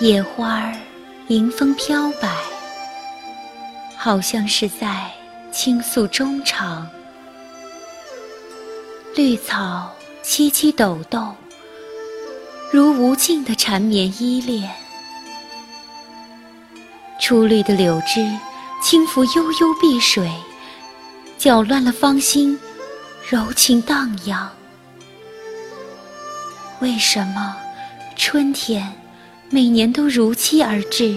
野花儿迎风飘摆，好像是在倾诉衷肠。绿草萋萋抖动，如无尽的缠绵依恋。初绿的柳枝轻拂悠悠碧水，搅乱了芳心，柔情荡漾。为什么春天每年都如期而至，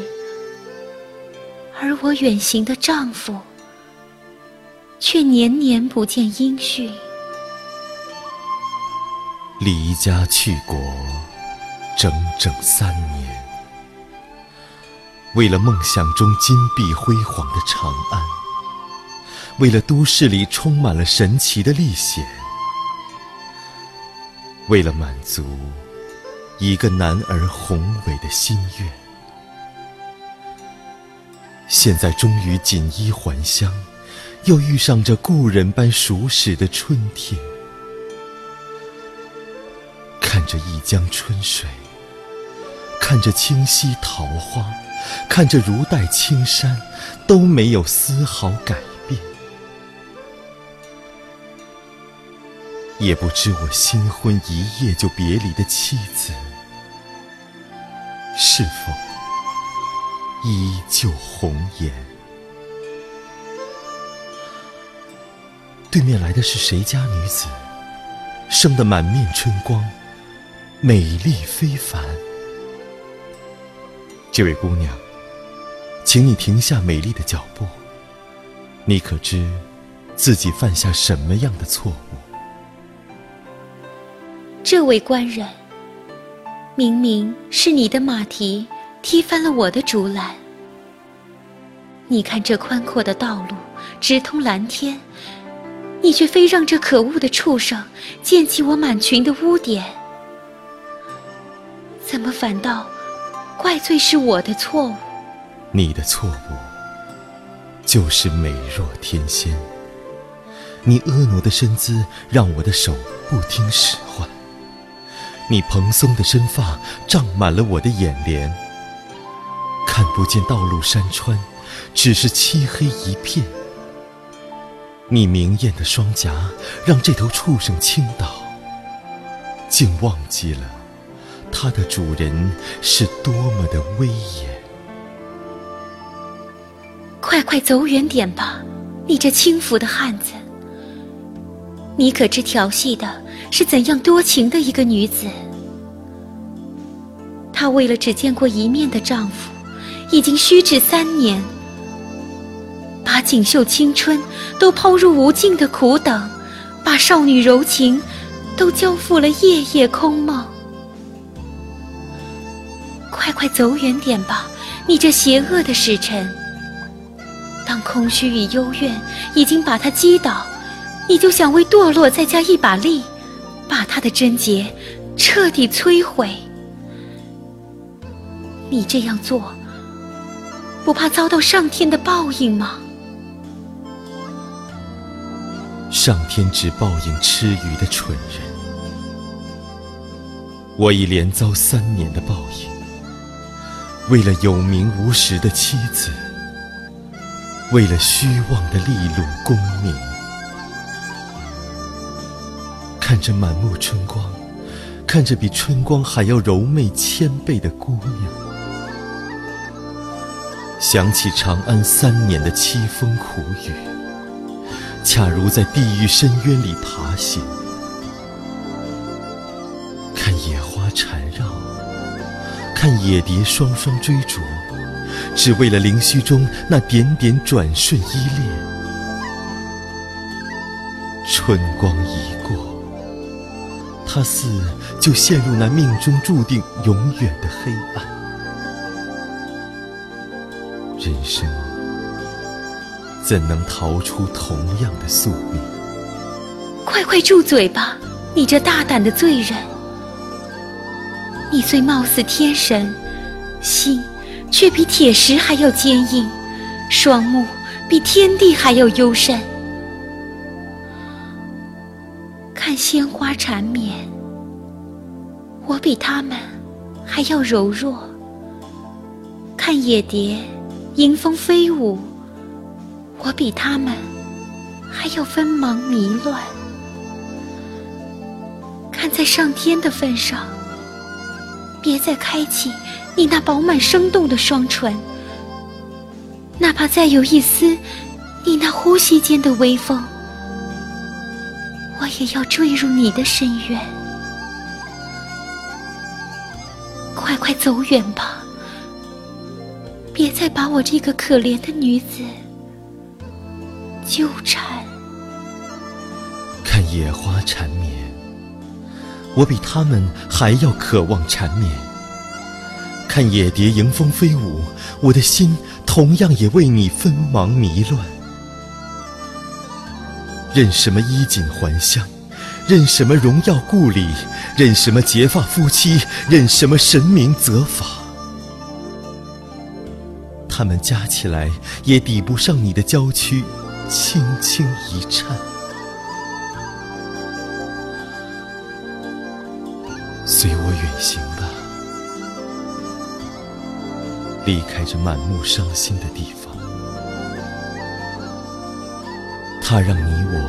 而我远行的丈夫却年年不见音讯？离家去国整整三年，为了梦想中金碧辉煌的长安，为了都市里充满了神奇的历险。为了满足一个男儿宏伟的心愿，现在终于锦衣还乡，又遇上这故人般熟识的春天。看着一江春水，看着清溪桃花，看着如黛青山，都没有丝毫改变。也不知我新婚一夜就别离的妻子，是否依旧红颜？对面来的是谁家女子？生得满面春光，美丽非凡。这位姑娘，请你停下美丽的脚步。你可知自己犯下什么样的错误？这位官人，明明是你的马蹄踢翻了我的竹篮。你看这宽阔的道路直通蓝天，你却非让这可恶的畜生溅起我满裙的污点。怎么反倒怪罪是我的错误？你的错误就是美若天仙。你婀娜的身姿让我的手不听使唤。你蓬松的身发胀满了我的眼帘，看不见道路山川，只是漆黑一片。你明艳的双颊让这头畜生倾倒，竟忘记了它的主人是多么的威严。快快走远点吧，你这轻浮的汉子！你可知调戏的是怎样多情的一个女子？她为了只见过一面的丈夫，已经虚掷三年，把锦绣青春都抛入无尽的苦等，把少女柔情都交付了夜夜空梦。快快走远点吧，你这邪恶的使臣！当空虚与幽怨已经把他击倒。你就想为堕落再加一把力，把他的贞洁彻底摧毁。你这样做，不怕遭到上天的报应吗？上天只报应吃鱼的蠢人。我已连遭三年的报应，为了有名无实的妻子，为了虚妄的利禄功名。看着满目春光，看着比春光还要柔媚千倍的姑娘，想起长安三年的凄风苦雨，恰如在地狱深渊里爬行。看野花缠绕，看野蝶双双追逐，只为了灵虚中那点点转瞬依恋。春光一过。他似就陷入那命中注定永远的黑暗。人生怎能逃出同样的宿命？快快住嘴吧，你这大胆的罪人！你虽貌似天神，心却比铁石还要坚硬，双目比天地还要幽深。花缠绵，我比他们还要柔弱。看野蝶迎风飞舞，我比他们还要纷忙迷乱。看在上天的份上，别再开启你那饱满生动的双唇，哪怕再有一丝你那呼吸间的微风，我也要坠入你的深渊。快快走远吧，别再把我这个可怜的女子纠缠。看野花缠绵，我比他们还要渴望缠绵。看野蝶迎风飞舞，我的心同样也为你锋芒迷乱。任什么衣锦还乡。任什么荣耀故里，任什么结发夫妻，任什么神明责罚，他们加起来也抵不上你的娇躯轻轻一颤。随我远行吧，离开这满目伤心的地方，它让你我。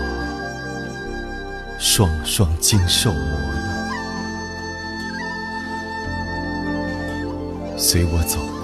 双双经受磨难，随我走。